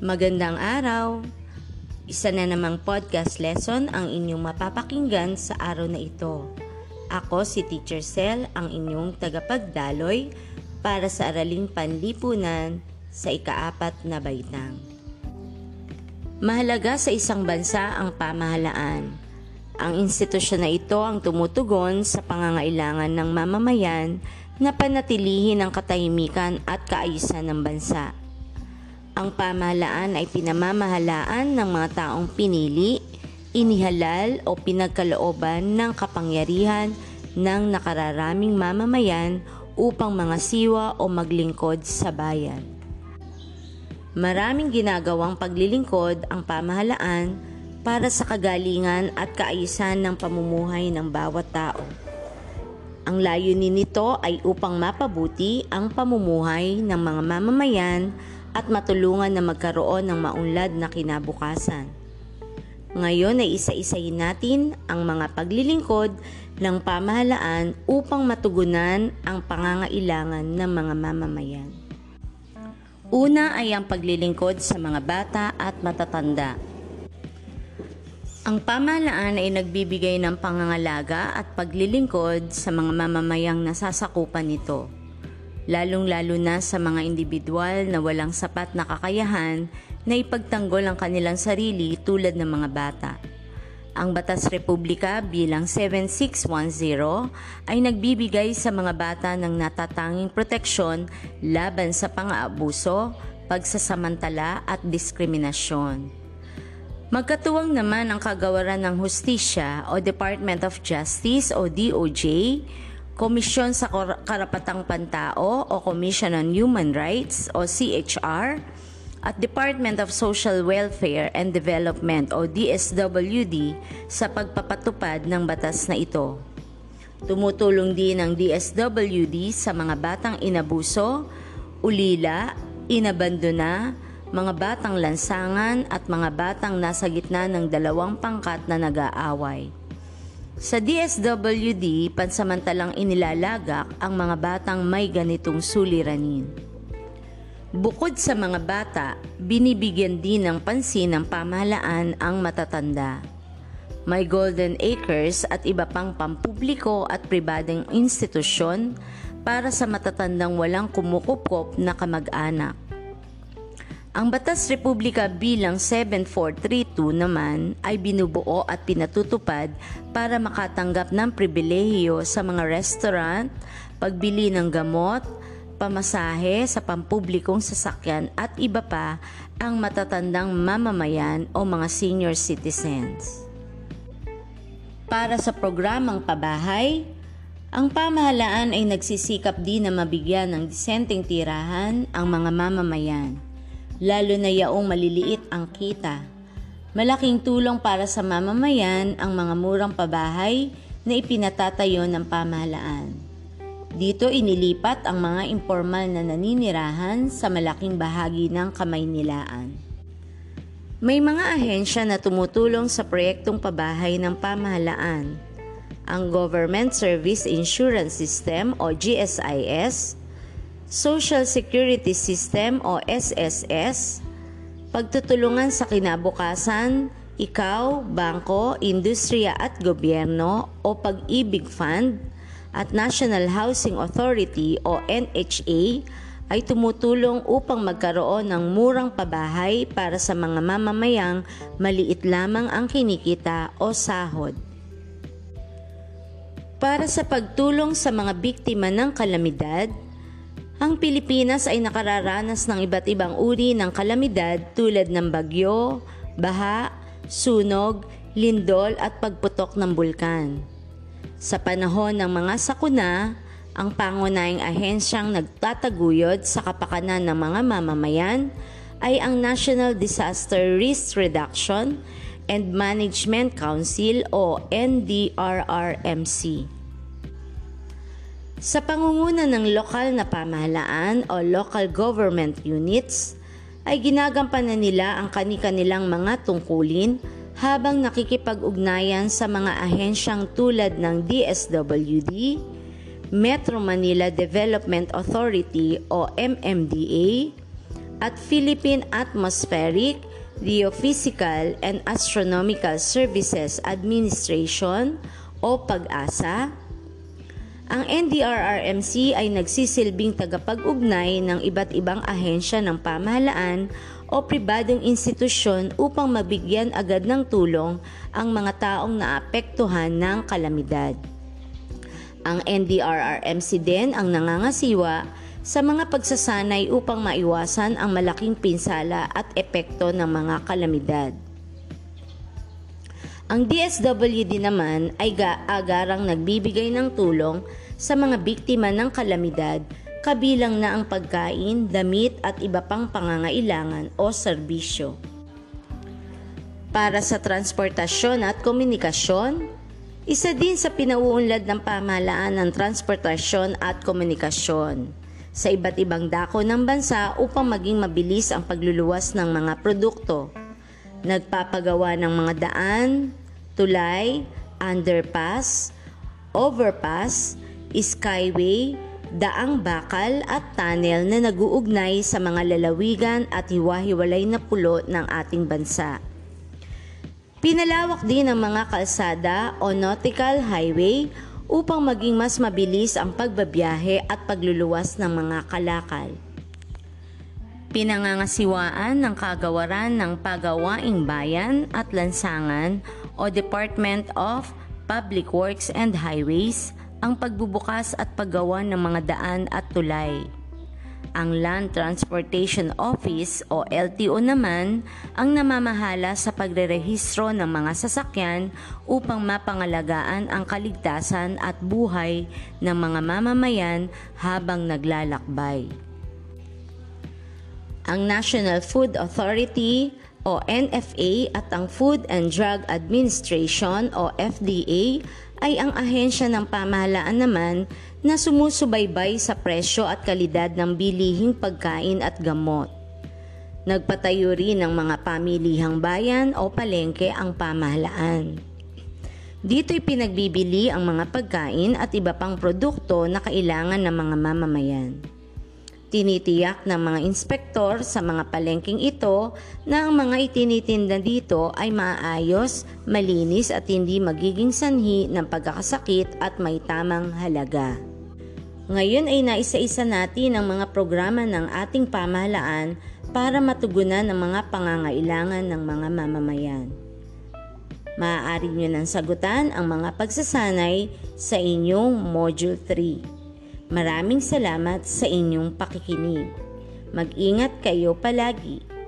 Magandang araw! Isa na namang podcast lesson ang inyong mapapakinggan sa araw na ito. Ako si Teacher Cell, ang inyong tagapagdaloy para sa Araling Panlipunan sa ikaapat na baitang. Mahalaga sa isang bansa ang pamahalaan. Ang institusyon na ito ang tumutugon sa pangangailangan ng mamamayan na panatilihin ang katahimikan at kaayusan ng bansa. Ang pamahalaan ay pinamamahalaan ng mga taong pinili, inihalal o pinagkalooban ng kapangyarihan ng nakararaming mamamayan upang mga siwa o maglingkod sa bayan. Maraming ginagawang paglilingkod ang pamahalaan para sa kagalingan at kaayusan ng pamumuhay ng bawat tao. Ang layunin nito ay upang mapabuti ang pamumuhay ng mga mamamayan at matulungan na magkaroon ng maunlad na kinabukasan. Ngayon ay isa-isayin natin ang mga paglilingkod ng pamahalaan upang matugunan ang pangangailangan ng mga mamamayan. Una ay ang paglilingkod sa mga bata at matatanda. Ang pamahalaan ay nagbibigay ng pangangalaga at paglilingkod sa mga mamamayang nasasakupan nito lalong-lalo na sa mga individual na walang sapat na kakayahan na ipagtanggol ang kanilang sarili tulad ng mga bata. Ang Batas Republika bilang 7610 ay nagbibigay sa mga bata ng natatanging proteksyon laban sa pang-aabuso, pagsasamantala at diskriminasyon. Magkatuwang naman ang kagawaran ng Hustisya o Department of Justice o DOJ Komisyon sa Karapatang Pantao o Commission on Human Rights o CHR at Department of Social Welfare and Development o DSWD sa pagpapatupad ng batas na ito. Tumutulong din ang DSWD sa mga batang inabuso, ulila, inabandona, mga batang lansangan at mga batang nasa gitna ng dalawang pangkat na nag-aaway. Sa DSWD, pansamantalang inilalagak ang mga batang may ganitong suliranin. Bukod sa mga bata, binibigyan din ng pansin ng pamahalaan ang matatanda. May Golden Acres at iba pang pampubliko at pribadong institusyon para sa matatandang walang kumukupkop na kamag-anak. Ang Batas Republika bilang 7432 naman ay binubuo at pinatutupad para makatanggap ng pribilehiyo sa mga restaurant, pagbili ng gamot, pamasahe sa pampublikong sasakyan at iba pa ang matatandang mamamayan o mga senior citizens. Para sa programang pabahay, ang pamahalaan ay nagsisikap din na mabigyan ng disenteng tirahan ang mga mamamayan lalo na yaong maliliit ang kita. Malaking tulong para sa mamamayan ang mga murang pabahay na ipinatatayo ng pamahalaan. Dito inilipat ang mga informal na naninirahan sa malaking bahagi ng Kamaynilaan. May mga ahensya na tumutulong sa proyektong pabahay ng pamahalaan. Ang Government Service Insurance System o GSIS, Social Security System o SSS, pagtutulungan sa kinabukasan, ikaw, bangko, industriya at gobyerno o pag-ibig fund at National Housing Authority o NHA ay tumutulong upang magkaroon ng murang pabahay para sa mga mamamayang maliit lamang ang kinikita o sahod. Para sa pagtulong sa mga biktima ng kalamidad, ang Pilipinas ay nakararanas ng iba't ibang uri ng kalamidad tulad ng bagyo, baha, sunog, lindol at pagputok ng bulkan. Sa panahon ng mga sakuna, ang pangunahing ahensyang nagtataguyod sa kapakanan ng mga mamamayan ay ang National Disaster Risk Reduction and Management Council o NDRRMC. Sa pangunguna ng lokal na pamahalaan o local government units, ay ginagampanan nila ang kani-kanilang mga tungkulin habang nakikipag-ugnayan sa mga ahensyang tulad ng DSWD, Metro Manila Development Authority o MMDA, at Philippine Atmospheric, Geophysical and Astronomical Services Administration o PAG-ASA. Ang NDRRMC ay nagsisilbing tagapag-ugnay ng iba't ibang ahensya ng pamahalaan o pribadong institusyon upang mabigyan agad ng tulong ang mga taong naapektuhan ng kalamidad. Ang NDRRMC din ang nangangasiwa sa mga pagsasanay upang maiwasan ang malaking pinsala at epekto ng mga kalamidad. Ang DSWD naman ay agarang nagbibigay ng tulong sa mga biktima ng kalamidad kabilang na ang pagkain, damit at iba pang pangangailangan o serbisyo. Para sa transportasyon at komunikasyon, isa din sa pinauunlad ng pamahalaan ng transportasyon at komunikasyon sa iba't ibang dako ng bansa upang maging mabilis ang pagluluwas ng mga produkto. Nagpapagawa ng mga daan, tulay, underpass, overpass, skyway, daang bakal at tunnel na naguugnay sa mga lalawigan at hiwa-hiwalay na pulo ng ating bansa. Pinalawak din ang mga kalsada o nautical highway upang maging mas mabilis ang pagbabiyahe at pagluluwas ng mga kalakal. Pinangangasiwaan ng kagawaran ng Pagawaing Bayan at Lansangan o Department of Public Works and Highways ang pagbubukas at paggawa ng mga daan at tulay. Ang Land Transportation Office o LTO naman ang namamahala sa pagrerehistro ng mga sasakyan upang mapangalagaan ang kaligtasan at buhay ng mga mamamayan habang naglalakbay. Ang National Food Authority o NFA at ang Food and Drug Administration o FDA ay ang ahensya ng pamahalaan naman na sumusubaybay sa presyo at kalidad ng bilihing pagkain at gamot. Nagpatayo rin ng mga pamilihang bayan o palengke ang pamahalaan. Dito'y pinagbibili ang mga pagkain at iba pang produkto na kailangan ng mga mamamayan. Tinitiyak ng mga inspektor sa mga palengking ito na ang mga itinitinda dito ay maayos, malinis at hindi magiging sanhi ng pagkakasakit at may tamang halaga. Ngayon ay naisa-isa natin ang mga programa ng ating pamahalaan para matugunan ang mga pangangailangan ng mga mamamayan. Maaari nyo nang sagutan ang mga pagsasanay sa inyong Module 3. Maraming salamat sa inyong pakikinig. Mag-ingat kayo palagi.